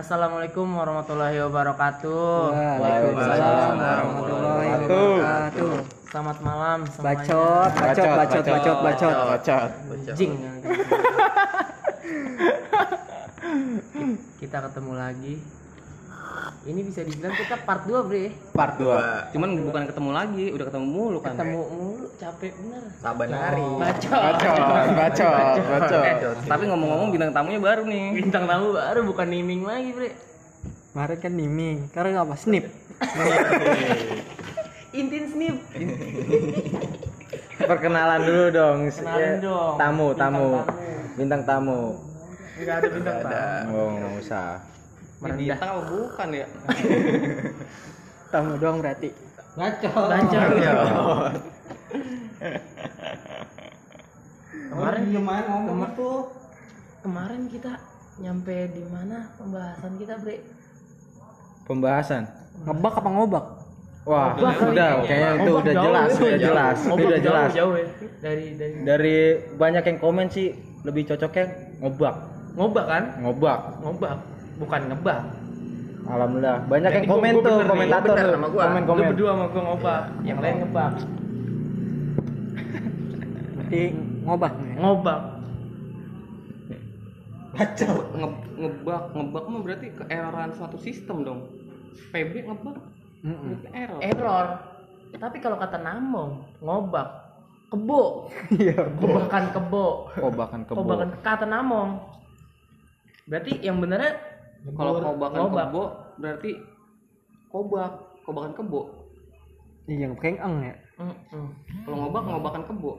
Assalamualaikum warahmatullahi wabarakatuh. Waalaikumsalam warahmatullahi wabarakatuh. Selamat malam semuanya. Bacot, bacot, bacot, bacot, bacot. bacot Jing. kita ketemu lagi. Ini bisa dibilang kita part 2, Bre. part 2 Cuman bukan ketemu lagi, udah ketemu mulu kan. Ketemu mulu, capek bener. saban hari Bacot. bacot bacot bacot Eh, tapi ngomong-ngomong bintang tamunya baru nih. Bintang tamu baru bukan niming lagi, Bre. Kemarin kan Miming, sekarang apa? Snip. Intin snip. perkenalan dulu dong Kenalin Ya, dong. tamu Bintang tamu bintang tamu Enggak ada bintang tamu. oh nggak usah Ini bintang apa bukan ya? Tamu doang berarti. Bacot. Bacot. Kemarin gimana ngomong tuh? kemarin kita nyampe di mana pembahasan kita, Bre? pembahasan Ngebak apa ngobak? wah udah kayaknya itu udah jelas udah jelas udah jelas Jauh ya. Dari dari dari banyak yang komen sih lebih cocoknya ngobak ngobak kan? ngobak Ngobak, bukan ngebak. Alhamdulillah banyak yang komen tuh komentator bener tuh sama gua. komen Lu komen berdua sama gua ngobak, yang lain ngebak. Berarti ngobak. Ngobak. Nge ngebak, ngebak mah berarti keeroran suatu sistem dong. PB ngebak error. Error. Tapi kalau kata Namong, ngobak. Kebo. Iya. Kobakan kebo. kobakan kebo Kobakan kata Namong. Berarti yang benernya Kalau kobakan ngobak. kebo berarti kobak, kobakan kebo. Iya, yang pakai eng ya. Kalau ngobak, ngobakan kebo.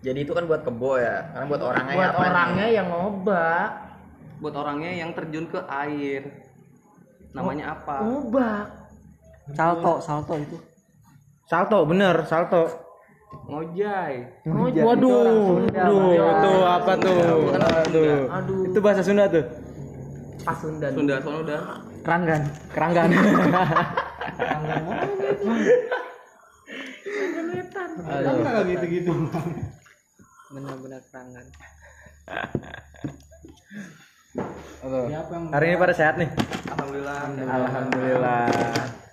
Jadi itu kan buat kebo ya, karena buat orangnya Buat apa nih? orangnya yang ngobak, Buat orangnya yang terjun ke air. Namanya apa? ngobak. Salto, salto itu. salto bener salto Ngojay. Ngojek. waduh duh tuh apa tuh aduh Aduh. itu bahasa Sunda tuh Pasundan. Sunda sono udah. Keranggan. keranggan Enggak gitu-gitu. Benar-benar keranggan. Aduh. hari ini pada sehat nih Alhamdulillah. alhamdulillah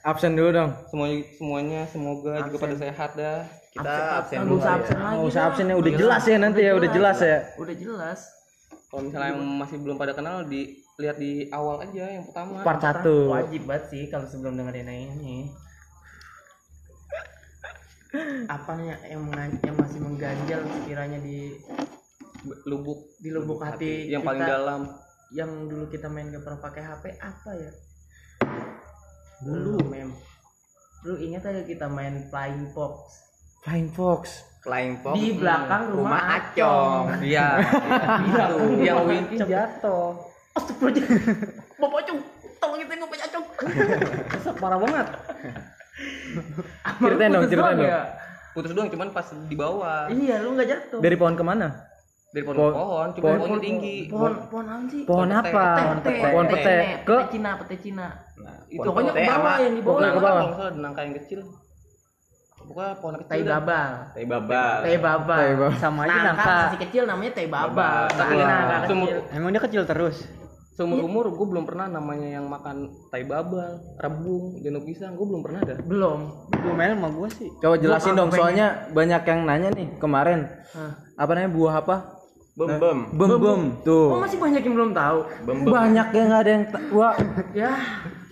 absen dulu dong Semuanya semuanya semoga juga pada sehat dah. Kita absen Nggak dulu usah ya. absen lagi. usah absen ya udah jelas ya nanti ya udah jelas ya Udah jelas. Kalau misalnya yang masih belum pada kenal dilihat di awal aja yang pertama. part satu Wajib banget sih kalau sebelum dengerin yang ini. Apa yang mengan- yang masih mengganjal sekiranya di lubuk di lubuk hati, yang paling kita dalam. yang dulu kita main gak pernah pakai HP apa ya? Dulu mem. Lu ingat aja kita main Flying Fox Flying Fox Flying Fox di belakang rumah, Acong. Iya. itu yang win Acong jatuh. Astagfirullahaladzim. Bapak Acong, tolong kita Bapak Acong. parah banget. Ceritain dong, Putus ceritain dong. ya? Putus doang cuman pas di bawah. Iya, lu nggak jatuh. dari pohon ke mana Dari pohon Pohon- pohon, cuma pohon- pohonnya tinggi. pohon pohon apa sih? pohon Pohon apa Pete, pohon pete ke pete Cina, pete Cina. Nah, itu Pokoknya ke pete bawah yang di bawah. Ke bawah. Nangka yang kecil. Pokoknya pohon kecil. Tai babal. Tai babal. Tai babal. Sama aja Nangka nangka. masih kecil namanya tai babal. Kecil. Emang dia kecil terus. Seumur umur gue belum pernah namanya yang makan tai babal, rebung, jenuh pisang, gue belum pernah dah. Belum. Gue main sama gue sih. coba jelasin dong pengen- soalnya banyak yang nanya nih kemarin Hah. apa namanya buah apa Bem bem. bem bem Oh, tuh masih banyak yang belum tahu. Bem bem. banyak yang nggak ada yang wah Ya,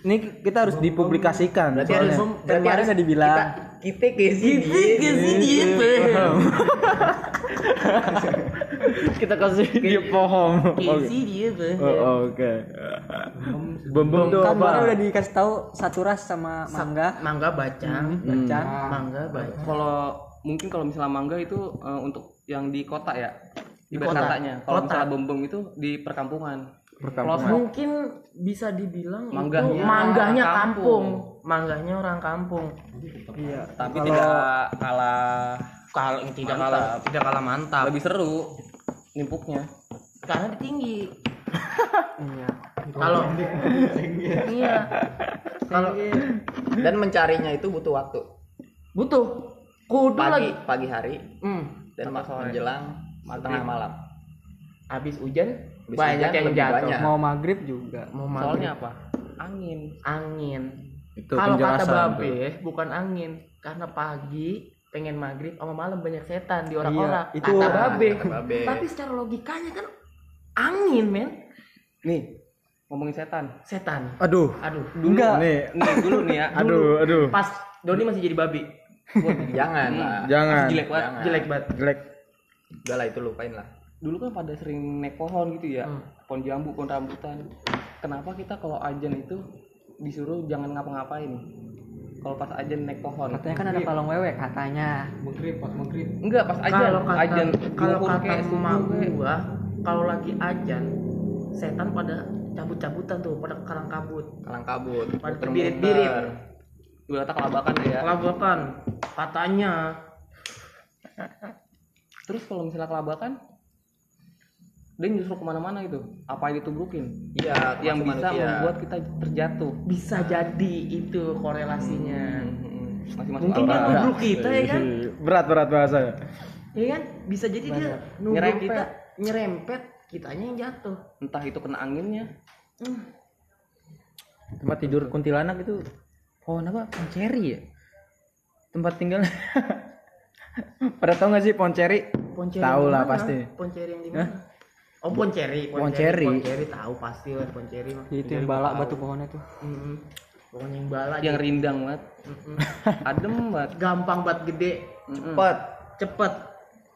ini kita harus dipublikasikan Berarti soalnya. harus berarti kemarin harus dibilang. Kita kita kesi gitu sih dia. kita kasih dia pohon Casey dia. Oh, oke bem bem tuh Kan apa kemarin udah dikasih tahu satu ras sama mangga. Mangga bacang. Bacang. Mangga bacang. Kalau mungkin kalau misalnya mangga itu eh, untuk yang di kota ya. Di katanya. Kalau Kota. misalnya bembem itu di perkampungan. perkampungan Mungkin bisa dibilang itu Manggahnya manggahnya orang kampung. kampung. Manggahnya orang kampung. Iya. Tapi tidak kalah Kalau tidak kalah tidak kalah mantap. lebih seru nimpuknya. Karena dia tinggi. Iya. Kalau iya. Kalau dan mencarinya itu butuh waktu. butuh kudu Pagi lagi. pagi hari Hmm. dan sore. menjelang tengah malam. habis hujan Habis banyak hujan yang jatuh banyak. Mau maghrib juga. mau Soalnya maghrib apa? Angin. angin Itu kalau kata babe bukan angin karena pagi pengen maghrib sama malam banyak setan di orang-orang Iya, itu- kata babe Kata babe. tapi secara logikanya kan angin men Nih, ngomongin setan. setan Aduh. aduh Dulu, Enggak. Nih. nih dulu nih ya. Aduh, aduh. pas Doni masih jadi babi Jangan lah. Jangan. Jelek banget. Jelek banget Jelek. Udah lah itu lupain lah. Dulu kan pada sering naik pohon gitu ya. Hmm. Pohon jambu, pohon rambutan. Kenapa kita kalau ajan itu disuruh jangan ngapa-ngapain? Kalau pas ajan naik pohon. Katanya kan ada palong wewe katanya. Maghrib, pas maghrib. Enggak, pas ajan. kalau kata ajan kalau kata emak gua kalau lagi ajan setan pada cabut-cabutan tuh pada kalang kabut Kalang kabut. pada muter-muter. birit-birit Gue kata kelabakan ya. kelabakan katanya Terus kalau misalnya kelabakan, dia justru ke mana-mana gitu. Apa yang ditubrukin? Iya, yang bisa manusia. membuat kita terjatuh. bisa jadi itu korelasinya Hmm, Masih masuk mungkin dia akal. nubruk kita ya kan Berat berat bahasanya. ya kan bisa jadi dia nubruk Nyerempet. kita nyerempet kitanya yang jatuh Entah itu kena anginnya. Tempat tidur kuntilanak itu pohon apa? Pohon ceri ya? Tempat tinggal. Pada tau gak sih pohon ceri? Ponceri Tahu yang lah pasti. Ponceri yang di mana? Oh, Ponceri, Ponceri. Ponceri tahu pasti lah Ponceri mah. Itu yang balak batu pohonnya tuh. Mm-mm. Pokoknya yang bala Yang aja. rindang banget. Mm-mm. Adem banget. gampang banget gede, Cepet. cepet.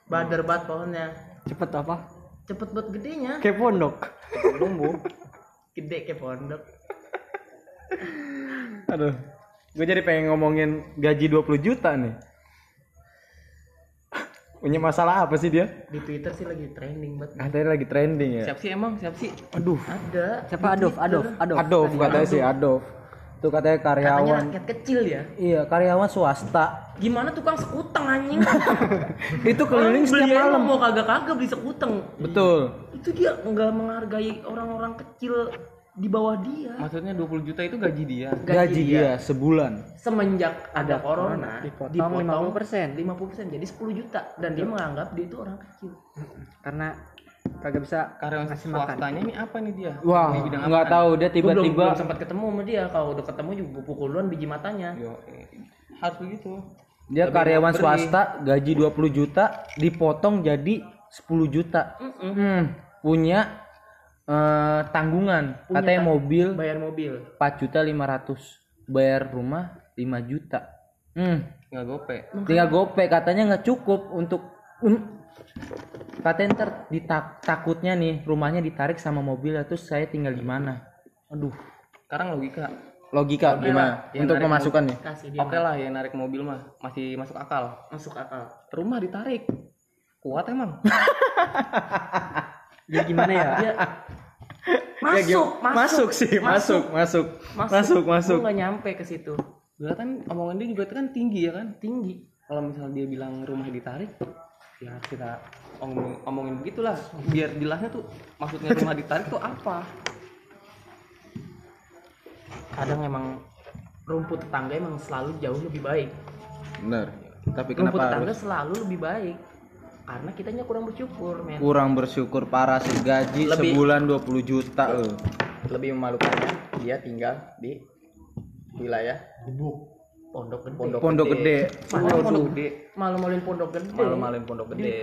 Badar banget pohonnya. Cepet apa? Cepet banget gedenya. Kayak pondok. Tumbuh. Gede kayak pondok. Aduh. Gue jadi pengen ngomongin gaji 20 juta nih. Punya masalah apa sih dia? Di Twitter sih lagi trending banget. Katanya lagi trending ya. Siap sih emang, siap sih. Aduh. Ada. Siapa Adolf? Adolf, Adolf. Adolf katanya sih Adolf. Itu katanya Katanya karyawan. rakyat kecil ya. Iya, karyawan swasta. Gimana tukang sekutang anjing? Itu keliling setiap malam. mau kagak-kagak beli sekutang. Betul. Itu dia nggak menghargai orang-orang kecil di bawah dia. Maksudnya 20 juta itu gaji dia. Gaji dia sebulan. semenjak ada corona dipotong 50%. 50% jadi 10 juta dan dia menganggap dia itu orang kecil Karena kagak bisa Karyawan ngasih makan. ini apa nih dia? Wah, Di bidang nggak tahu dia tiba-tiba belum sempat ketemu sama dia kalau udah ketemu juga gua pukul duluan biji matanya Yo, eh, harus begitu. dia Lebih karyawan beri. swasta gaji 20 juta dipotong jadi 10 juta. Hmm, punya eh, tanggungan. Punya Katanya tang- mobil bayar mobil 4 juta 500. Bayar rumah 5 juta. Hmm, Nggak gope. tinggal gope katanya nggak cukup untuk Hmm. katanya ntar ditak takutnya nih rumahnya ditarik sama mobil terus saya tinggal di mana aduh Sekarang logika. logika gimana yang untuk kasih dia Oke lah ya narik mobil mah masih masuk akal. masuk akal Rumah ditarik. Kuat emang. Ya gimana ya? dia Ya, gim- masuk masuk. Sih masuk. masuk masuk. Masuk. Gua nggak nyampe ke situ. Berarti kan omongan dia juga itu kan tinggi ya kan? tinggi. Kalau misalnya dia bilang rumah ditarik, ya kita omongin, omongin begitulah. Biar jelasnya tuh maksudnya rumah ditarik tuh apa? kadang emang rumput tetangga emang selalu jauh lebih baik. Benar. Tapi rumput kenapa tetangga harus? selalu lebih baik karena kitanya kurang bersyukur men. Kurang bersyukur parah sih gaji Lebih. sebulan 20 juta loh Lebih memalukannya dia tinggal di wilayah pondok gede. Pondok pondok gede. Malah pondok gede. malu-maluin pondok gede. Malu-maluin pondok gede.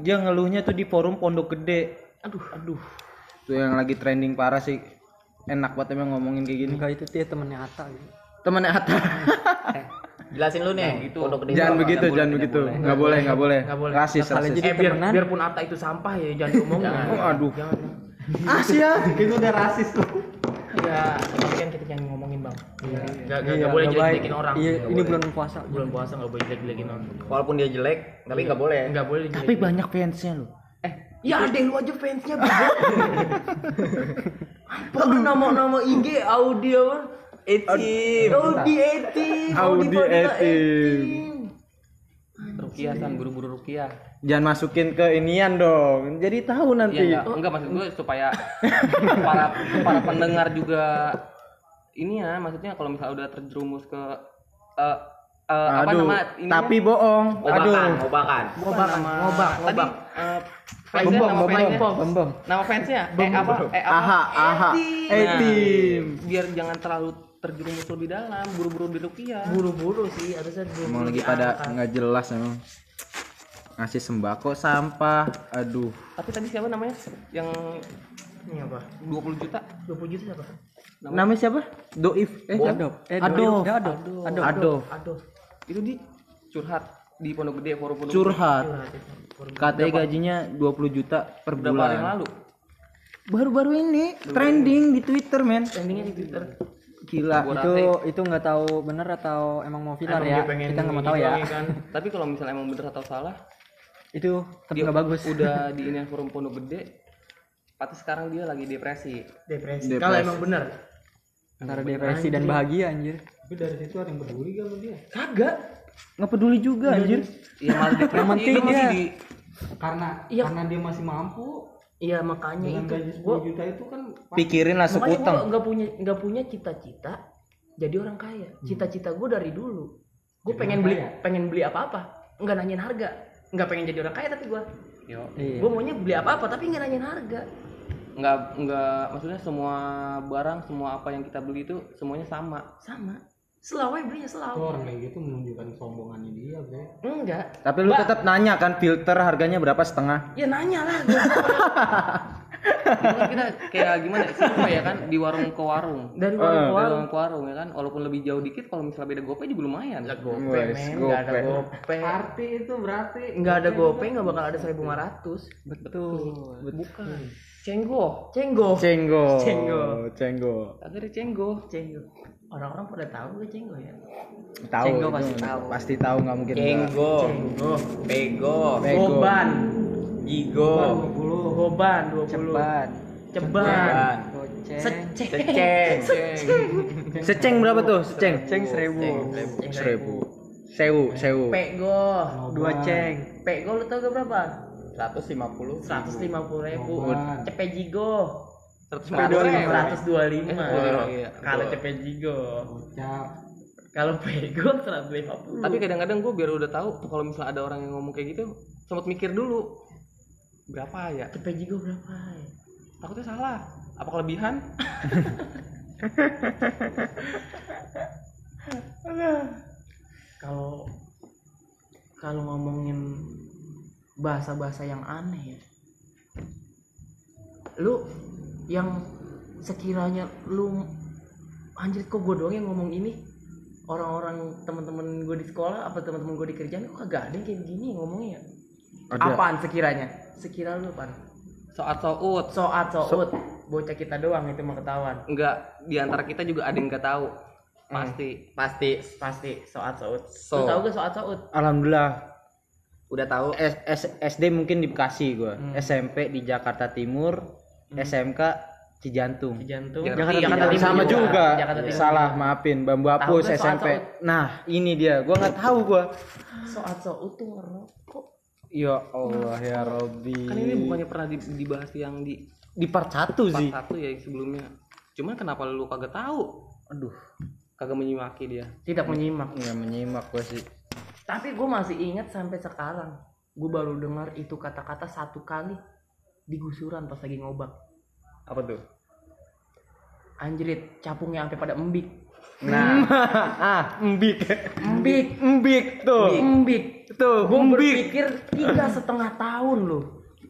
dia ngeluhnya tuh di forum pondok gede. Aduh aduh. Tuh yang lagi trending parah sih. Enak banget emang ngomongin kayak gini. Enggak itu dia temennya Atta gitu. temennya Atta Jelasin lu nih, gitu. pondok gede. jangan begitu jangan begitu. nggak boleh nggak boleh. Rasis rasis. Jadi eh biar biarpun Ata itu sampah ya jangan diomongin. Oh, aduh. Jangan. Asia Itu udah rasis tuh. ya tapi kan kita jangan ngomongin bang. Iya, nggak nggak nggak boleh. jelek-jelekin orang. Iya, ini boleh. bulan puasa. bulan puasa nggak boleh jelek-jelekin orang. Walaupun dia jelek, tapi nggak boleh. nggak boleh tapi dijelekin. banyak fansnya loh eh ya ada lu aja fansnya bego apa nama-nama IG audio Etim. Audi Etim Audi Etim. Rukiah san buru-buru rukiah. jangan masukin ke inian dong jadi tahu Iya nanti enggak, enggak maksud gue supaya para para pendengar juga ini ya maksudnya kalau misalnya udah terjerumus ke eh, eh, apa Aduh, nama ini tapi bohong. Aduh. Obakan, obakan. ngobak nama ngobak tadi eh, fansnya, Bembong, nama bembong, fansnya bembong. nama fansnya eh apa eh apa Aha, aha. Nah, Etim. biar jangan terlalu terjerumus lebih dalam buru-buru di rupiah buru-buru sih harusnya buru Emang lagi pada nggak jelas emang. Ngasih sembako sampah. Aduh. tapi tadi siapa namanya yang ini apa 20 juta 20 juta siapa Namanya siapa? Doif. Eh, Aduh, eh, Aduh. aduh, aduh, aduh. Aduh. aduh itu di curhat di Pondok Gede forum Pondok. Curhat. Katanya gajinya 20 juta per berapa hari yang bulan. lalu Baru-baru ini trending di Twitter, men. endingnya di twitter Gila. Itu itu nggak tahu bener atau emang mau viral Emang ya? dia Kita nggak mau tahu ya. kan tapi kalau misalnya emang bener atau salah Itu tapi dia nggak bagus. udah di ini forum Pondok Gede pasti sekarang dia lagi depresi depresi, Depresi. kalau emang bener Antara depresi dan bahagia anjir. kagak Nggak peduli juga anjir. Iya malah depresi Yang penting dia- di karena Iya. karena dia masih mampu iya makanya dengan itu. gaji 10 gua juta itu kan Pikirin lah makanya sekutang. gua nggak punya nggak punya cita-cita jadi orang kaya. Cita-cita gue dari dulu. Gue pengen beli pengen beli apa-apa. Nggak nanyain harga. Nggak pengen jadi orang kaya tapi gue Yo. Iya. gue maunya beli apa-apa tapi nggak nanyain harga. Nggak nggak maksudnya semua barang semua apa yang kita beli itu semuanya sama. Sama selawe belinya itu selawe orang kayak gitu menunjukkan kesombongannya dia bre. Enggak. Tapi lu tetap nanya kan filter harganya berapa setengah? ya nanya lah. Mungkin kita kayak gimana sama ya kan? Di warung ke warung. Dari Eh, warung ke Dari warung. warung ke warung ya kan? Walaupun lebih jauh dikit kalau misalnya beda gopay juga lumayan. Lah, gope Wes, men. Nggak ada gope. gope arti itu berarti nggak ada gope nggak bakal ada 1500 Betul. bukan. Cenggo. Cenggo. Cenggo. Cenggo. Cenggo. ada cenggo. Cenggo orang-orang pada tahu gue cenggo ya Tahu. Cenggo itu. pasti tahu. Pasti tahu nggak mungkin. nggak. Cenggo, cenggo Bego, Bego. goban Gigo, goban 20 Cepat. ceban Ban, Goceng. seceng Seceng, Seceng berapa tuh? Seceng. Ceng seribu. Seribu. Sewu, sewu. pego Dua ceng. pego lu tau gak berapa 150 150 ribu cepejigo 125 125 iya. kalau cepejigo. Cap kalau pego 150 tapi kadang-kadang gue biar udah tahu kalau misalnya ada orang yang ngomong kayak gitu sempat mikir dulu berapa ya? Cepejigo berapa ya? takutnya salah. Apa kelebihan? Kalau kalau ngomongin bahasa-bahasa yang aneh ya lu yang sekiranya lu anjir kok gue doang yang ngomong ini? Orang-orang teman-teman gue di sekolah apa teman-teman gue di kerjaan kok kagak ada yang kayak begini ngomongnya? Ada. apaan sekiranya? Sekira lu apaan? Soat sout. Soat sout. Bocah kita doang itu mah ketahuan. Enggak di antara kita juga ada yang nggak tahu. Pasti. Pasti. Pasti. Soat sout. So. lu tahu gak soat sout? Alhamdulillah. udah tahu? S, S- SD mungkin di Bekasi gua. SMP di Jakarta Timur. SMK Cijantung. di jantung Jakarta Iya, Timur. Sama juga. Jakarta Timur Salah, maafin. Bambu soal SMP. Nah, ini dia. Gua nggak tahu gua. soat sout tuh ngerokok Ya Allah ya Robbi. kan ini bukannya pernah di- dibahas yang di di part 1 part sih. satu ya yang sebelumnya cuman kenapa lu kagak tahu Aduh, kagak menyimaki dia tidak menyimak nggak menyimak gua sih. tapi gue masih ingat sampai sekarang gue baru dengar itu kata-kata satu kali di gusuran pas lagi ngobak apa tuh? anjrit capungnya sampai pada embik Nah, ah, embik. embik Embik tuh. embik Tuh, gue berpikir tiga setengah tahun loh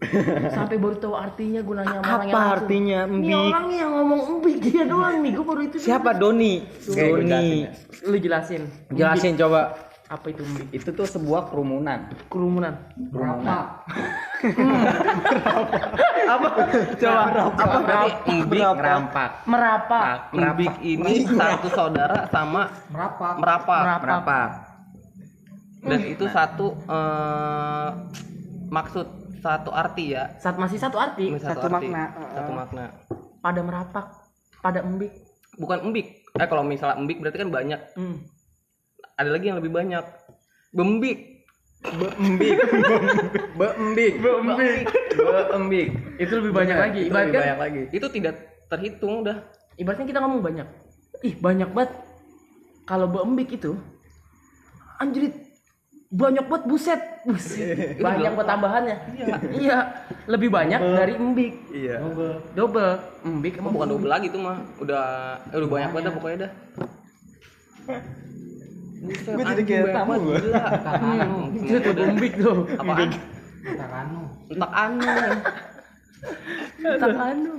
sampai baru tahu artinya gue nanya sama orang yang Apa langsung, artinya ini embik? orangnya yang ngomong embik dia doang nih gue baru itu Siapa Doni? Doni. lu jelasin Jelasin coba. Apa itu Itu tuh sebuah kerumunan. kerumunan. Berapa Coba. apa? Berarti embik Merampak. merapak embik ini satu saudara sama berapa merapak Merapak. dan itu satu eh, maksud satu arti ya. Saat masih satu arti? Satu arti. makna. satu makna. Pada merapak pada embik bukan embik eh kalau misalnya embik berarti kan banyak. Hmm. Ada lagi yang lebih banyak. Bembik Beembik. Beembik. Beembik. Beembik. itu lebih banyak lagi. Itu lebih ibaratkan banyak lagi. itu tidak terhitung udah. Ibaratnya kita ngomong banyak. Ih banyak banget. Kalau beembik itu anjrit banyak banget buset, buset. banyak buat tambahannya iya. Lebih banyak dari embik Iya. double. Embik Emang emang bukan double lagi tuh mah. Udah eh, udah banyak banget dah pokoknya dah. Gua jadi anjing, kayak tamu. Hmm, itu tuh embik tuh. Apaan? Kanu. Entak anu. tak anu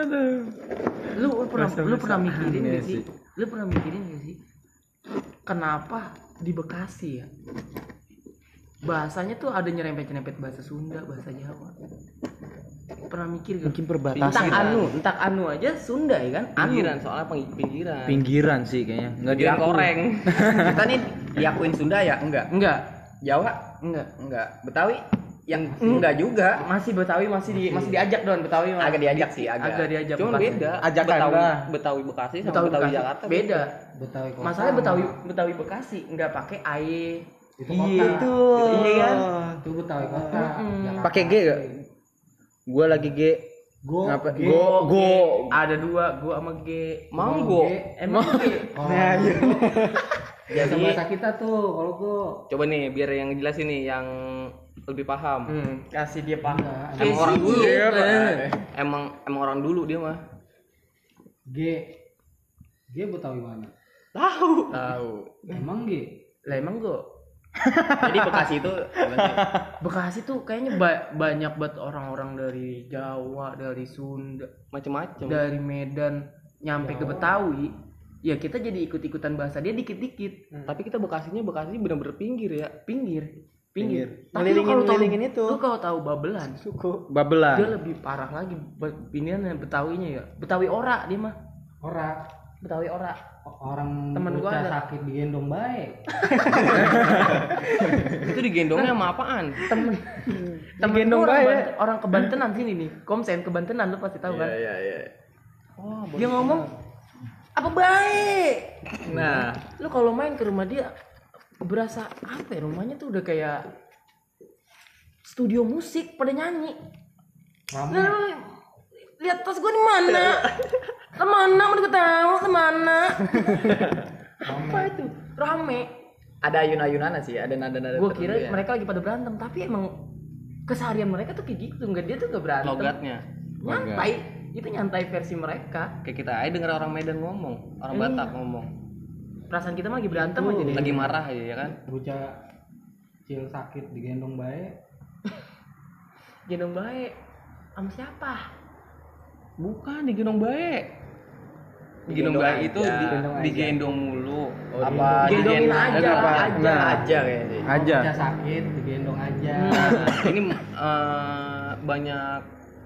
lu lu pernah lu pernah mikirin gak sih. Lu pernah mikirin gak sih? Kenapa di Bekasi ya bahasanya tuh ada nyerempet-nyerempet bahasa Sunda bahasa Jawa pernah mikir gak Mungkin entah perbatasan. anu entah anu aja Sunda ya kan anu Pinggiran soalnya pinggiran. Pinggiran sih kayaknya. Enggak diakui. koreng. Kita nih diakuin Sunda ya? Enggak. enggak Jawa? enggak Enggak. Betawi? Yang enggak juga. masih Betawi masih di masih diajak don Betawi mah. Agak diajak sih, agak. agak diajak Bekasi. beda. Ajakan Betawi, lah. Betawi Bekasi sama Betawi, Betawi, Bekasi. Jakarta beda Betawi kota. masalahnya Betawi Betawi Bekasi nggak pakai ae Itu Iya itu. Iya kan? Itu Betawi kota. Jakarta. Pakai G gak? Gua lagi G. Go. Ngapa? G. Go go. ada dua gua sama G Manggo. emang G Oh, Nah, iya. Jadi bahasa kita tuh kalau gua Coba nih biar yang jelasin nih yang lebih paham. hmm, kasih dia paham Enggak, Emang orang dulu. Iya, Emang emang orang dulu dia mah. G. G Betawi mana? Tahu. Tahu. Emang G. lah emang gua Jadi Bekasi itu? Bekasi tuh kayaknya ba- banyak banget orang-orang dari Jawa dari Sunda Macem-macem. dari Medan nyampe ke Betawi ya kita jadi ikut-ikutan bahasa dia dikit-dikit Tapi kita Bekasinya Bekasi bener-bener pinggir ya. pinggir pinggir, Pinggir. tapi lu kalau tahu itu. lu kalau tahu babelan Suku. Babelan. dia lebih parah lagi Be- pilihan Betawinya ya Betawi ora dia mah Ora. Betawi ora Orang Temen gua ada. sakit digendong baik. Itu digendongnya sama apaan? temen temen Digendong gua orang, bae. Banten- orang kebantenan sini nih komsen kebantenan lu pasti tahu kan Iya, iya. Oh, dia ngomong apa baik Nah, lu kalau main ke rumah dia berasa apa ya rumahnya tuh udah kayak studio musik pada nyanyi Rame. Nah, lihat tas gua di mana ke mana mau diketahui tahu ke mana apa itu rame ada ayun-ayunannya sih, ada nada-nada gua kira ya. mereka lagi pada berantem tapi emang keseharian mereka tuh kayak gitu nggak dia tuh nggak berantem Logatnya. nyantai itu nyantai versi mereka Kayak kita aja denger orang Medan ngomong, orang Iya. Batak ngomong. perasaan kita mah lagi berantem aja deh Lagi marah aja ya kan? Bocah kecil sakit digendong baik. gendong baik sama siapa Bukan digendong baik. Digendong baik itu di, Digendong mulu. apa Gendongin digendong- aja, apa? aja. Nah, aja kayaknya. Aja. Bocah sakit digendong aja. Hmm. Ini eh, banyak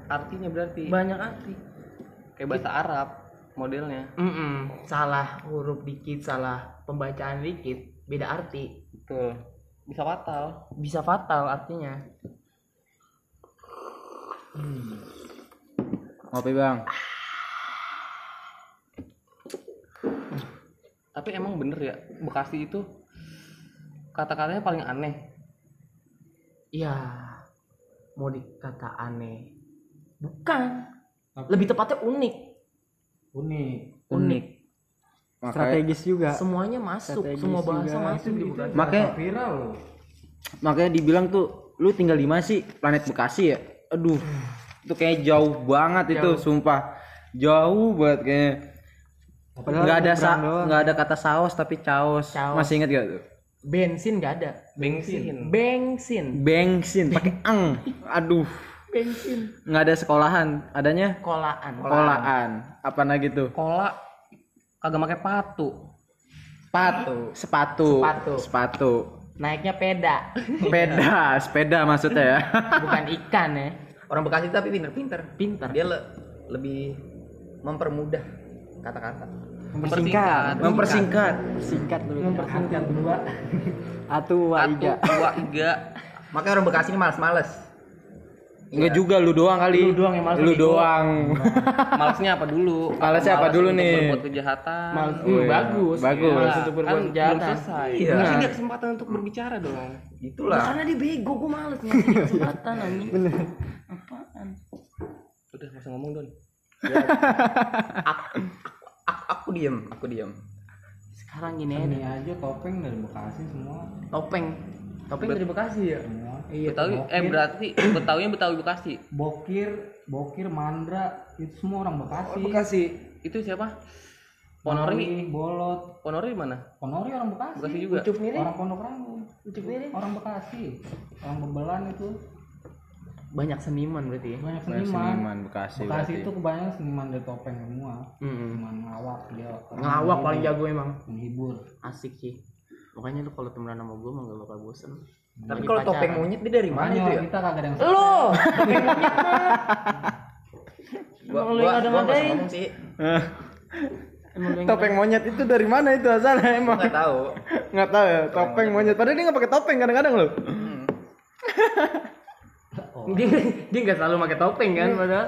artinya berarti. banyak arti Kayak bahasa Arab modelnya. Mm-mm. salah huruf dikit salah pembacaan dikit beda arti Betul. Bisa fatal. bisa fatal artinya Ngopi bang. Tapi emang bener ya, Bekasi itu kata-katanya paling aneh. Iya mau dikata aneh bukan lebih tepatnya unik Unik. unik Strategis juga. semuanya masuk Strategis semua bahasa juga. masuk di Bekasi Makanya Viral loh. makanya dibilang tuh lu tinggal di mana sih? Planet Bekasi ya? Aduh. Itu kayak jauh banget itu, sumpah. Jauh banget kayaknya. Nggak ada sa nggak ada kata saus tapi caos. Caos. Masih inget gak tuh? bensin nggak ada Bensin. bensin Bensin pakai ang. Aduh. bensin Nggak ada sekolahan, adanya kolaan kolaan. Apa nah gitu? Kola kagak pakai patu. Sepatu, sepatu, Sepatu. sepatu. naiknya peda Sepeda, sepeda maksudnya ya. bukan ikan ya Orang Bekasi tapi pinter-pinter. pintar Dia le- lebih mempermudah kata-kata. Mempersingkat, mempersingkat, mempersingkat lebih. Mempersingkat dua. Atu Satu, iga. dua, tiga. Makanya orang Bekasi ini males-males. Enggak juga lu doang kali. Lu doang yang males Lu doang. Malesnya apa dulu? Malesnya apa dulu untuk nih? Berbuat kejahatan. Males, Oh, hmm, iya. bagus Bagus. Males Nah, untuk kan berbuat belum kejahatan selesai. Iya. Masih dia kesempatan untuk berbicara dong. Itulah. karena dia bego gue males ngasih kesempatan anjing apaan Udah, masa ngomong don. Aku, aku diem, aku diem. sekarang gini Ini aja aja topeng dari Bekasi semua. topeng topeng dari Bekasi ya Semua. Iya Betawi eh berarti Betawinya Betawi Bekasi. Bokir, Bokir, Mandra itu semua orang Bekasi. Bekasi. Itu siapa? Ponori. Bolot. Ponori mana? Ponori orang Bekasi. Bekasi juga. ucup mirip Orang Pondok Rangun. ucup mirip Orang Bekasi. Orang Bebelan itu banyak seniman berarti ya banyak Banyak seniman. seniman Bekasi Bekasi berarti. itu kebanyakan seniman dari topeng semua. Mm-mm. Seniman ngelawak dia. ngelawak paling jago emang Menghibur. asik sih makanya lu kalau temenan sama gue mah gak bakal bosen Tapi kalau topeng monyet dia dari mana itu ya? kita kagak ada yang lo Gua Emang lu gua yang ada ngadain? sih. Lu Topeng monyet itu dari mana itu asalnya emang? Enggak tahu. Nggak tahu ya, topeng monyet. Padahal dia nggak pakai topeng kadang-kadang loh. Hmm. dia dia nggak selalu pakai topeng kan padahal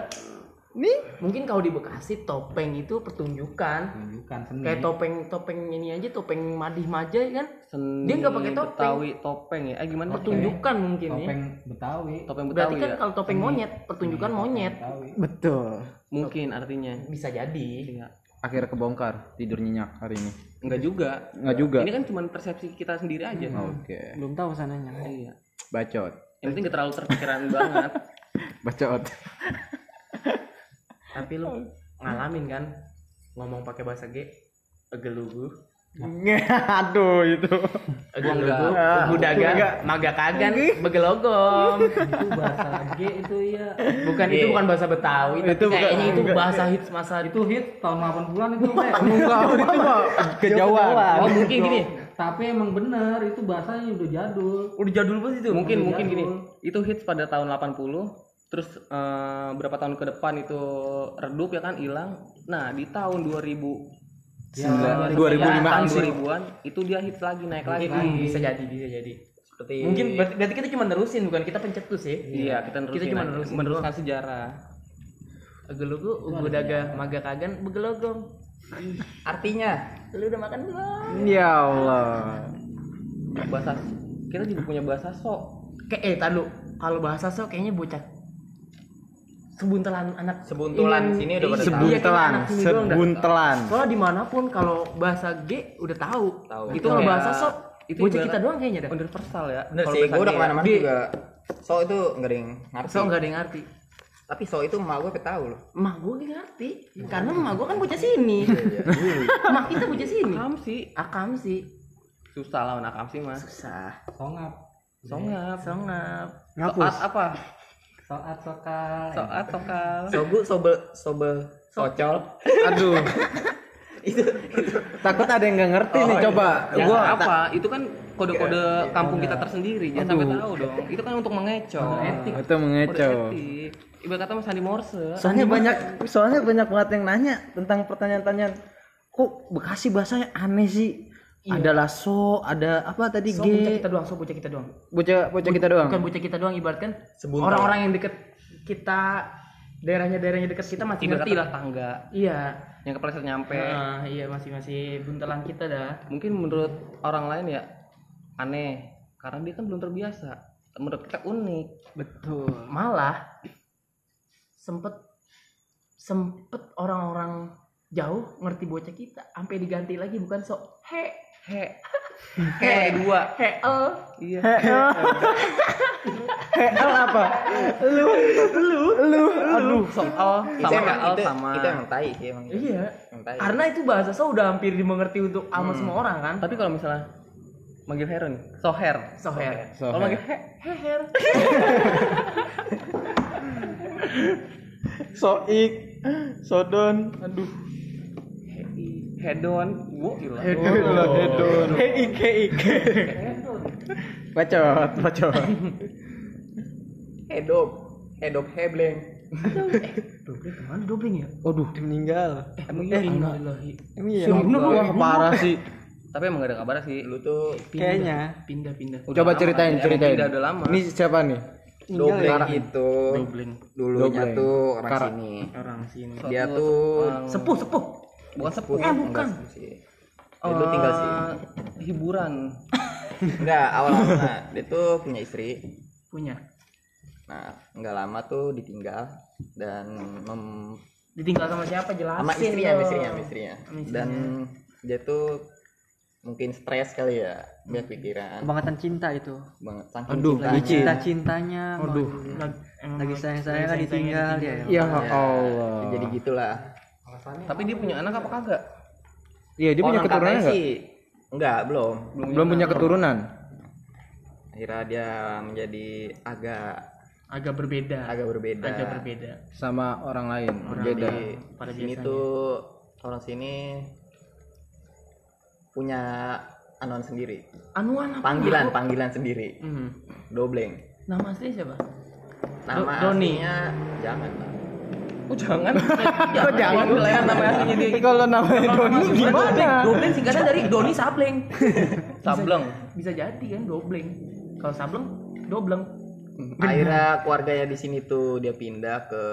nih mungkin kalau di Bekasi topeng itu pertunjukan tunjukkan seni. kayak topeng topeng ini aja topeng madih majai kan Seni Dia nggak pakai topeng. Betawi topeng ya. Eh gimana? pertunjukan mungkin ya topeng Betawi. Topeng berarti Betawi kan ya. kalau topeng monyet pertunjukan monyet Betawi. Betul. Mungkin artinya. bisa jadi Iya. Akhirnya kebongkar tidur nyenyak hari ini. Enggak juga. Nggak juga. Ini kan cuma persepsi kita sendiri aja. Oke. belum tahu sananya Iya. Bacot. Yang penting gak terlalu terpikiran banget. Bacot. Tapi lu ngalamin kan ngomong pakai bahasa G egelugu Aduh itu. egelugu enggak. gudaga Enggak. maga kagan begelogom itu bahasa G itu ya. bukan itu bukan bahasa Betawi Itu kayaknya itu bahasa hits masa Itu hit tahun 80-an itu. Enggak, itu kejauhan. oh mungkin gini Tapi emang bener itu bahasanya udah jadul. udah jadul banget itu mungkin Udah mungkin jadul. gini. Itu hits pada tahun 80 terus eh, berapa tahun ke depan itu redup ya kan hilang. Nah, di tahun 2000 Sembilan- ya, 2005 tahun sih. 2000-an itu dia hits lagi naik lagi. Hmm, bisa jadi bisa jadi Seperti mungkin berarti, berarti kita cuma nerusin bukan kita pencetus ya Iya, kita nerusin. Kita cuma nerusin meneruskan sejarah. egelugu gudaga maga kagan begelogom artinya lu udah makan belum Ya Allah. Bahasa kita juga punya bahasa sok. kayak eh tadu kalau bahasa so kayaknya bocah sebuntelan anak Sebuntulan ingin- sini udah pada iya, tahu. kayaknya Sebuntelan, dah. sebuntelan. soalnya di mana pun kalau bahasa G udah tahu Tahu. itu Itu kalau kayak- bahasa so itu bocah kita doang kayaknya dah Universal ya. bener Kalau sih gue udah ya. ke mana-mana juga so itu nggak ada yang ngerti so nggak ada yang ngerti tapi so itu emak gue tahu loh emak gue gak ngerti karena emak gue kan bocah sini emak kita bocah sini Akam sih akam sih susah lah akam sih mas. susah Songap. Songap. songap Soat apa? Soat sokal. Soat sokal. sobu sobe sobe socol Aduh. itu Takut ada yang nggak ngerti nih coba. Ya, Gua apa? Itu kan kode-kode kampung kita tersendiri. Jangan sampai tahu dong. Itu kan untuk mengecoh. itu Kode mengecoh. etik. Ibarat kata Mas Sandi Morse. Soalnya banyak soalnya banyak banget yang nanya tentang pertanyaan-pertanyaan. Kok Bekasi bahasanya aneh sih? Adalah so, ada apa tadi so bocah G. kita doang so bocah kita doang. Bocah bocah kita doang. bukan bocah kita doang ibaratkan orang-orang yang deket kita daerahnya daerahnya deket kita masih Ibarat ngerti lah. tetangga. Iya. Yang kepleset nyampe. Nah, iya masih masih buntelan kita dah. Mungkin menurut orang lain ya aneh. Karena dia kan belum terbiasa. Menurut kita unik. betul. Malah sempet sempet orang-orang jauh ngerti bocah kita. Sampai diganti lagi bukan sok he He. He dua. he el Iya. Hel apa? Lu lu lu aduh. Itu sama emang L itu, sama. itu emang tai sih emang iya Emang tai. karena itu bahasa so udah hampir dimengerti untuk sama semua orang kan Tapi kalau misalnya manggil Hero nih, Soher. soher Kalau manggil He, heher Soik, Sodon, aduh. Hedon. Wo, gila. Hedon. Heik, heik. Bacot, bacot. hedop hedop hebleng dobling ke mana dobling ya Waduh, meninggal. Emang iya. innalillahi Emang iya. Wah, parah sih. Tapi emang gak ada kabar sih. lu tuh kayaknya pindah pindah Udah Coba lama, ceritain, emang ceritain. Udah, udah lama. Ini siapa nih? dobleng itu dobling dulunya tuh orang Kara- sini orang sini dia Suatu tuh sepuh sepuh bukan sepuh. Eh, bukan. Enggak sih dia dulu tinggal sih Eh, hiburan. enggak awal awalnya dia tuh punya istri punya nah nggak lama tuh ditinggal dan mem- ditinggal sama siapa jelasin sama istrinya dong. istrinya istrinya istrinya. dan dia tuh mungkin stres kali ya biar pikiran Kebangetan cinta itu. banget saking Aduh, cintanya. Cinta cintanya. Aduh, mau- lag- emang lagi sayang sayang kan ditinggal dia. Ya Ya, Allah. jadi gitulah Tapi dia punya anak apa kagak? Iya, dia punya Orang keturunan enggak? sih enggak belum Belum punya keturunan. akhirnya dia menjadi agak agak berbeda. agak berbeda Agak berbeda. sama orang lain. Berbeda. jadi pada sini biasanya. tuh orang sini punya anuan sendiri Anuan apa? panggilan panggilan sendiri Hmm. dobleng Nama asli siapa? nama Do- Doni. aslinya jangan lah Oh jangan. Kok jangan ya nama aslinya dia. Kalau namanya Doni gimana? Dobleng singkatan dari Doni Sableng. Sableng. Bisa jadi kan Dobleng. Kalau Sableng, Dobleng. akhirnya keluarganya di sini tuh dia pindah ke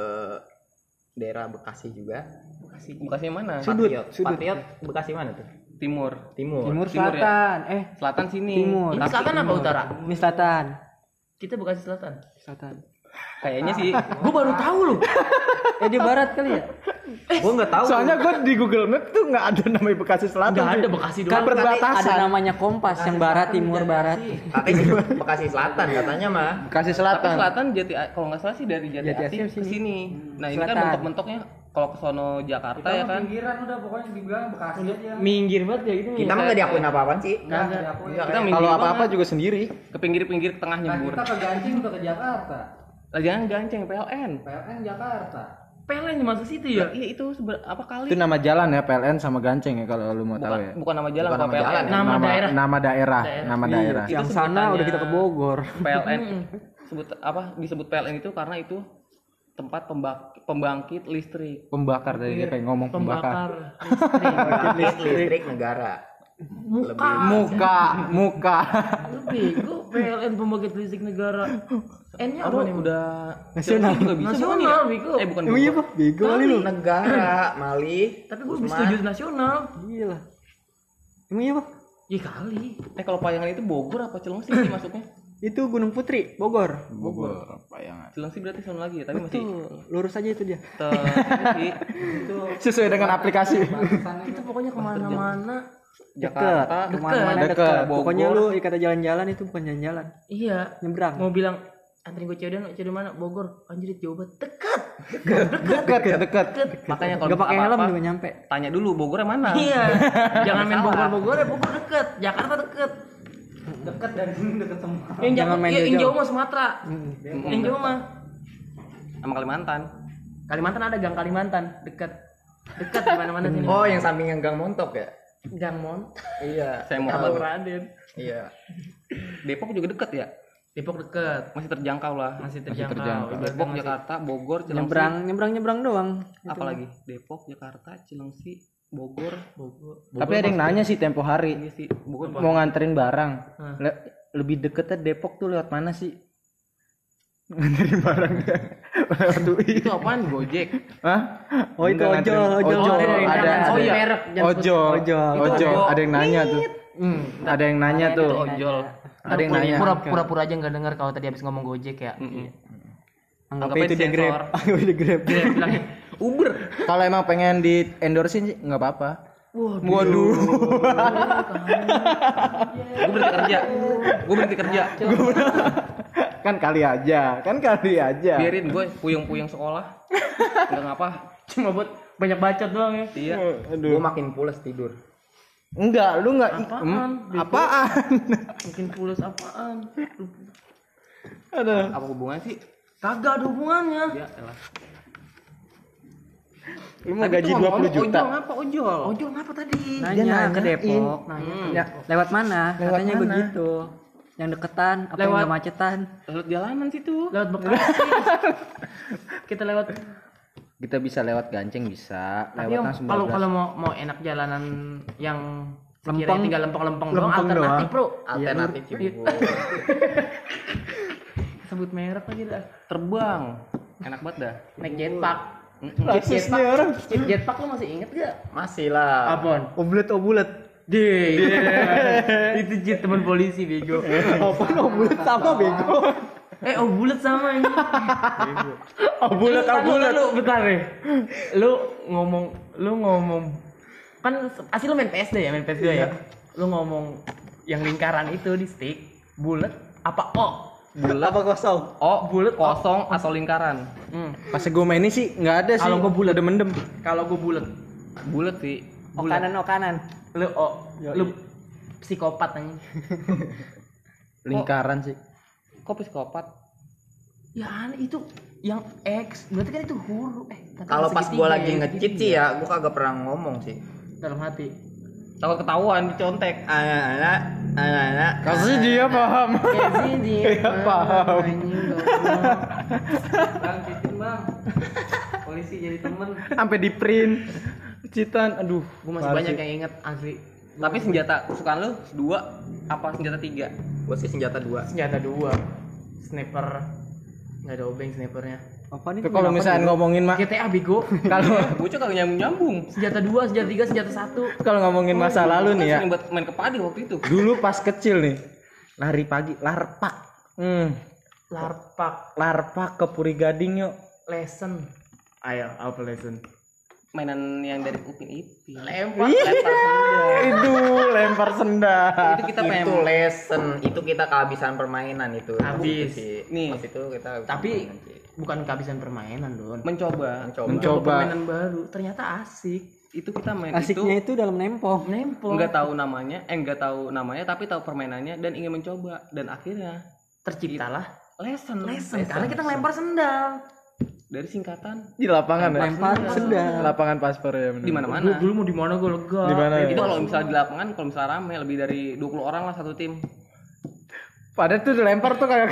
daerah Bekasi juga Bekasi. Bekasi mana? Sudut, Patriot sudut. Patriot Bekasi mana tuh Timur. timur, Timur Timur ya? selatan. Eh, Selatan sini. Timur. Ini selatan apa utara? ini selatan. Kita Bekasi Selatan. Selatan. Kayaknya sih Gue baru tahu loh. Eh di barat kali ya? gue nggak tahu Soalnya gue di Google Map tuh nggak ada namanya Bekasi Selatan. Enggak ada. Bekasi Kan doang. ada namanya Kompas yang barat, timur, barat. katanya sih Bekasi Selatan katanya mah Bekasi tapi Selatan. selatan Jati kalau nggak salah sih dari Jati, Jati Asih ke sini. Nah, ini kan Selatan. bentuk-bentuknya kalau ke sono Jakarta ya kan. Pinggiran udah pokoknya dibilang Bekasi aja. Minggir banget ya gitu. kita mah nggak diakuin apa-apaan sih Enggak diakui. Kita minggir Kalau apa-apa juga sendiri. ke pinggir-pinggir tengah Nah, nyebur. kita ke Gancing udah ke Jakarta. Jangan ganceng PLN. PLN Jakarta. Pelen masuk situ ya. Iya itu sebe- apa kali? Itu nama jalan ya PLN sama Ganceng ya kalau lu mau tahu bukan, ya. bukan nama jalan Bukan nama PLN. jalan ya. Nama daerah. Nama daerah. Nama daerah. Yang Itu sana udah kita ke Bogor. PLN sebut apa disebut PLN itu karena itu tempat pembak- pembangkit listrik. Pembakar tadi dia pengen ngomong pembakar. Pembakar listrik. Listrik, listrik negara Muka. Muka, muka. Lu bego PLN pembangkit listrik negara. N-nya apa Aduh, nih? udah Nasional. juga bisa bukan ya? Nasional, bego. Eh bukan. Emang iya, Bogor. Pak? Bego kali lu. negara Mali Tapi gue lebih setuju nasional. Gila. Emang iya, Pak? Ya kali. Eh kalau Payangan itu Bogor apa Cilengsi sih masuknya? Itu Gunung Putri, Bogor. Bogor, payangan. Cilengsi berarti sono lagi ya, tapi masih. Lurus aja itu dia. sih. Sesuai dengan aplikasi. Itu pokoknya ke mana-mana. Jakarta, Deket. Ke mana-mana Deket. deket. Bogor. Pokoknya lu kata jalan-jalan itu bukan jalan-jalan. Iya. Nyebrang. Mau bilang anterin gue cewek dan cewek mana? Bogor. Anjir jauh banget. Dekat. Dekat, dekat. Makanya kalau pakai helm juga nyampe. tanya dulu Bogornya mana? Iya. Jangan main Bogor-Bogor ya Bogor deket. Jakarta deket. Dekat dari sini dekat semua. Yang Jangan jauh, main iya, yang jauh mah Sumatera. Yang jauh mah Sama Kalimantan. Kalimantan ada Gang Kalimantan dekat. Dekat di mana-mana sini. oh yang samping yang Gang Montok ya Gang Mon. iya Saya mau. Raden. iya Depok juga deket ya? Depok deket. Masih terjangkau lah. Masih terjangkau. terjangkau. Ibaratnya Depok, masih- Jakarta, Bogor, Cilengsi. Nyebrang, nyebrang, nyebrang doang. Apalagi Depok, Jakarta, Cilengsi, Bogor. Bogor. Tapi ada yang nanya sih tempo hari. Iya sih, Bogor. Mau nganterin barang. Le- lebih deketnya Depok tuh lewat mana sih? Nganterin barang dia. Lewat UI. Itu apaan? Gojek. Hah? Oh, itu ojol, nganterin- ojol. ojol. Ada yang Ada, ada. merek, jangan sebut- Ojol. ojol. Ojol. Ada yang nanya tuh. Hmm. Ada yang nanya tuh. Ojol. Ada yang nanya. Pura- Pura-pura aja nggak dengar kalau tadi habis ngomong Gojek ya. Anggap Anggapnya itu dia grab. Anggap itu grab. Uber. Kalau emang pengen di endorsein sih nggak apa-apa. Waduh. Gue berhenti kerja. Gue berhenti kerja. kan kali aja, kan kali aja. Biarin gue puyeng-puyeng sekolah. Enggak ngapa. cuma buat banyak bacot doang ya. Iya. gue makin pules tidur Enggak, lu enggak Apaan? Hmm, apaan? Mungkin pulas apaan? Aduh. Apa hubungan sih? Kagak ada hubungannya. Ya, elah. Lu mau gaji 20 ngomong-ngomong, juta. Ojol ngapa ojol? Ojol ngapa tadi? Nanya ke Depok. Nanya. Ya, Lewat mana? Lewat Katanya mana? begitu. Yang deketan, apa yang Lewat- nggak macetan? Lewat jalanan situ. Lewat Bekasi. Kita lewat. Kita bisa lewat ganceng bisa, Tapi lewat Om, langsung kalau kalau mau mau enak jalanan yang Lempeng. tinggal lempeng-lempeng doang Lempeng alternatif, Bro. alternatif Cibubur Sebut merek lagi dah. Terbang. Enak banget dah. Naik jetpack. Rasis nih orang. Jet- Jetpack lu masih inget gak? masih lah Apaan? Obulet obulet. Deh. Itu jet teman polisi bego. Apaan obulet sama bego? Eh, oh bulat sama ini. Obulet Lu, obulet. Lu, bentar deh. Lu ngomong, lu ngomong kan asli lu main PS2 ya, main PS2 ya. lu ngomong yang lingkaran itu di stick bulat apa o bulat Apa kosong? oh bulat kosong atau lingkaran hmm. Pas gue main ini sih nggak ada sih. Kalau gua bulat. udah mendem. kalau gue bulat bulat sih Oh kanan oh kanan. lu o lu psikopat anjing Lingkaran sih. Kok psikopat ya aneh itu yang X berarti kan itu huruf eh Kalau pas segitiga gua lagi ya, ngecit sih ya, gua kagak pernah ngomong sih. dalam hati takut ketahuan dicontek Anak-anak, anak-anak. Kasih dia paham. ya sih dia paham. anjing, goblok. bang citin bang polisi jadi temen Sampai di print. Citan, aduh. gue masih banyak yang inget asli tapi senjata kesukaan lu dua apa senjata tiga Gua sih senjata dua. senjata dua sniper nggak ada obeng snipernya Apa nih? Kalau misalnya ngomongin mak GTA bego kalau bocah kagak nyambung nyambung senjata dua senjata tiga senjata satu kalau ngomongin masa lalu nih ya. sering buat main ke padi waktu itu Dulu pas kecil nih. Lari pagi, larpak. Hmm, larpak larpak ke Puri Gading yuk. lesson ayo apa lesson mainan yang dari upin ipin lempar Itu lempar senda. itu kita pengen Itu lesson, itu kita kehabisan permainan itu. Habis. Itu. Nih. Pas itu kita tapi permainan bukan kehabisan permainan don mencoba mencoba. Mencoba. permainan baru ternyata asik itu kita main Asiknya itu itu dalam nempo. nempel nggak tahu namanya eh nggak tahu namanya tapi tahu permainannya dan ingin mencoba dan akhirnya terciptalah lesson lesson karena kita ngelempar sendal dari singkatan Di lapangan ya. Lempar sendal. Lapangan paspor ya. di mana mana Dulu, mau di mana gue lega Di mana ya? itu kalau misalnya di lapangan kalau misalnya rame lebih dari 20 orang lah satu tim Padahal tuh dilempar tuh kayak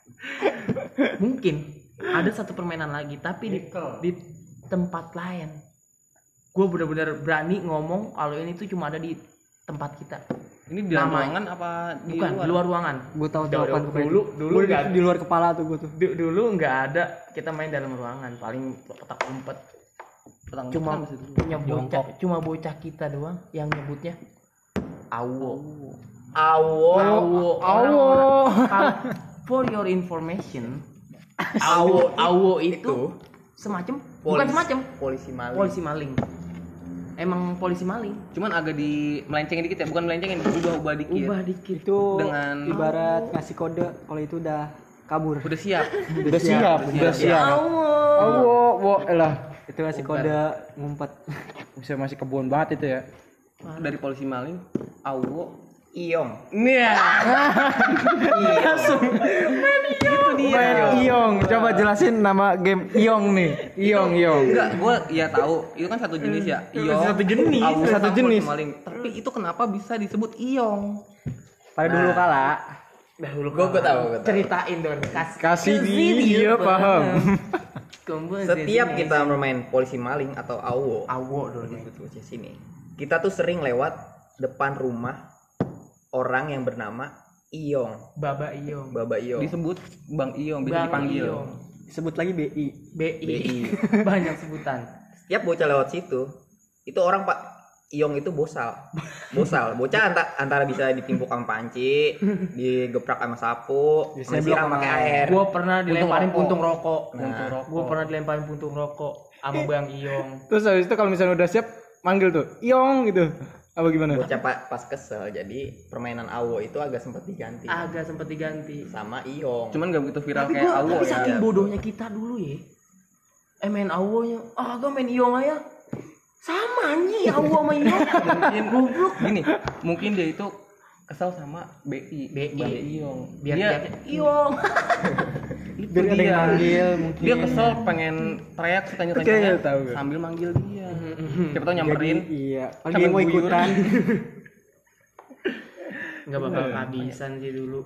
mungkin ada satu permainan lagi tapi di, di tempat lain gue benar-benar berani ngomong kalau ini tuh cuma ada di tempat kita. Ini di dalam Nama- ruangan apa di bukan luar? di luar ruangan. Gue tahu Dulu- jawaban gue. dulu dulu Gua di, di luar kepala tuh gue tuh. du- dulu nggak ada. Kita main dalam ruangan paling petak umpet. Petang cuma punya bocah cuma bocah kita doang yang nyebutnya awo. Awo. awo. Kalau- for your information awo awo itu semacam bukan Polisi- semacam Polisi maling. polisi maling emang polisi maling cuman agak di melencengin dikit ya bukan melencengin ubah ubah dikit ubah dikit Itu Dengan- ibarat ngasih kode kalau itu udah kabur. udah siap udah siap, udah siap. awo Oh, wo, elah. Itu ngasih kode ngumpet. Bisa masih kebun banget itu ya. dari polisi maling awo Iong. Nia Main Iong. Coba jelasin nama game Iong nih. Iong, Iong. enggak gua ya tahu itu kan satu jenis ya iong Satu jenis. awo Satu jenis. polisi maling tapi itu kenapa bisa disebut iong Pada dulu kala dahulu Gua gua tahu, gua tahu. ceritain dong kasih Kasih dia paham. Kumpul Setiap kita bermain polisi maling atau awo, awo dulu disebut di sini. Kita tuh sering lewat depan rumah orang yang bernama Iong, baba iyo Baba Iong. disebut bang iong bisa Bang dipanggil Iyo. disebut lagi BI. BI banyak sebutan Setiap bocah lewat situ, itu orang Pak Iong itu bosal. Bosal. Bocah antara, antara bisa ditimpukkan panci, digeprak sama sapu, disiram pakai air. gue pernah dilemparin puntung rokok, Nah. gue pernah dilemparin puntung rokok sama bang Iyong Terus habis itu kalau misalnya udah siap manggil tuh Iong gitu. Apa gimana? Bocah pa- pas kesel, jadi permainan awo itu agak sempat diganti. Agak sempet diganti. Sama Iong. cuman gak begitu viral tapi kayak awo tapi ya. saking bodohnya kita dulu ya eh main awonya ah gue main Iyong aja. Sama anjing awo sama Iyong mungkin goblok. Gini mungkin dia itu kesel sama BI BI. Iong. Biar dia dia Iyong itu Biar ada yang dia. manggil mungkin. dia kesel pengen teriak tanya Oke, tanya tahu sambil manggil dia siapa tau nyamperin Jadi, iya. Lagi Sambil mau ikutan. nggak bakal kehabisan sih dulu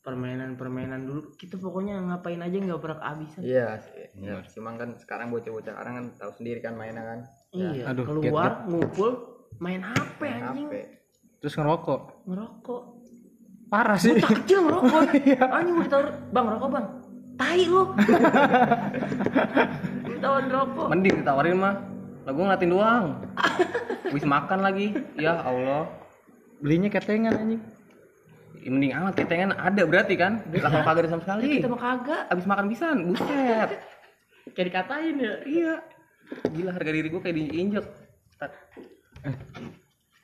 permainan-permainan dulu kita pokoknya ngapain aja nggak pernah kehabisan Iya sih. Ya, cuma kan sekarang bocah-bocah sekarang kan tahu sendiri kan mainnya kan. iya Aduh, keluar ngumpul main HP Main anjing HP. Terus ngerokok. ngerokok Parah sih. bocah kecil ngerokok anjing mau ditaruh bang rokok bang tai lu. Ditawarin rokok. Mending ditawarin mah. Lah gue ngeliatin doang. Wis makan lagi. Ya Allah. Belinya ketengan anjing. Ya, mending amat ketengan. Ada berarti kan? Lah kalau kagak ada sama sekali. Kita mah kagak. Abis makan pisan buset. Kayak dikatain ya? Iya. Gila harga diri gue kayak diinjek. Tat.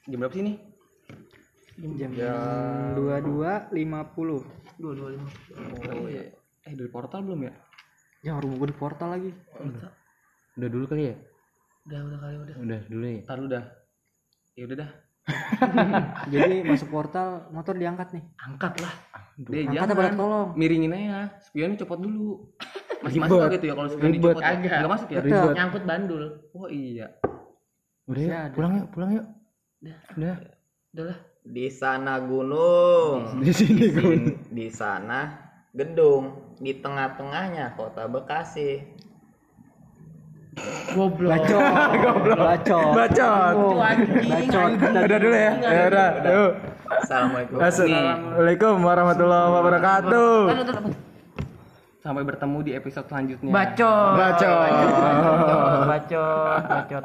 jam berapa sih nih Jam dua dua lima puluh. Dua dua lima. Oh, iya. Eh dari portal belum ya? Ya rumah gue di portal lagi. Udah dulu kali ya? Udah udah kali udah. Udah dulu ya. Ntar lu dah. Ya udah dah. Jadi masuk portal motor diangkat nih. Angkat lah. Deh, Angkat apa jangan. tolong? Miringin aja. Spionnya copot dulu. Masih Ribet. masuk nggak gitu ya kalau spion Ribet. dicopot? Agak. Enggak masuk ya? Tetep. Nyangkut bandul. Oh iya. Udah ya, pulang yuk, pulang yuk. Udah. Udah lah. Di sana gunung. Di sini Di, di sana gedung. Di tengah-tengahnya kota Bekasi. Goblok. Bacot. Bacot. Bacot. Itu anjing. Bacot. Udah dulu ya. Ya udah. Yuk. Assalamualaikum. Assalamualaikum warahmatullahi wabarakatuh. Sampai bertemu di episode selanjutnya. Bacot. Bacot. Bacot. Bacot.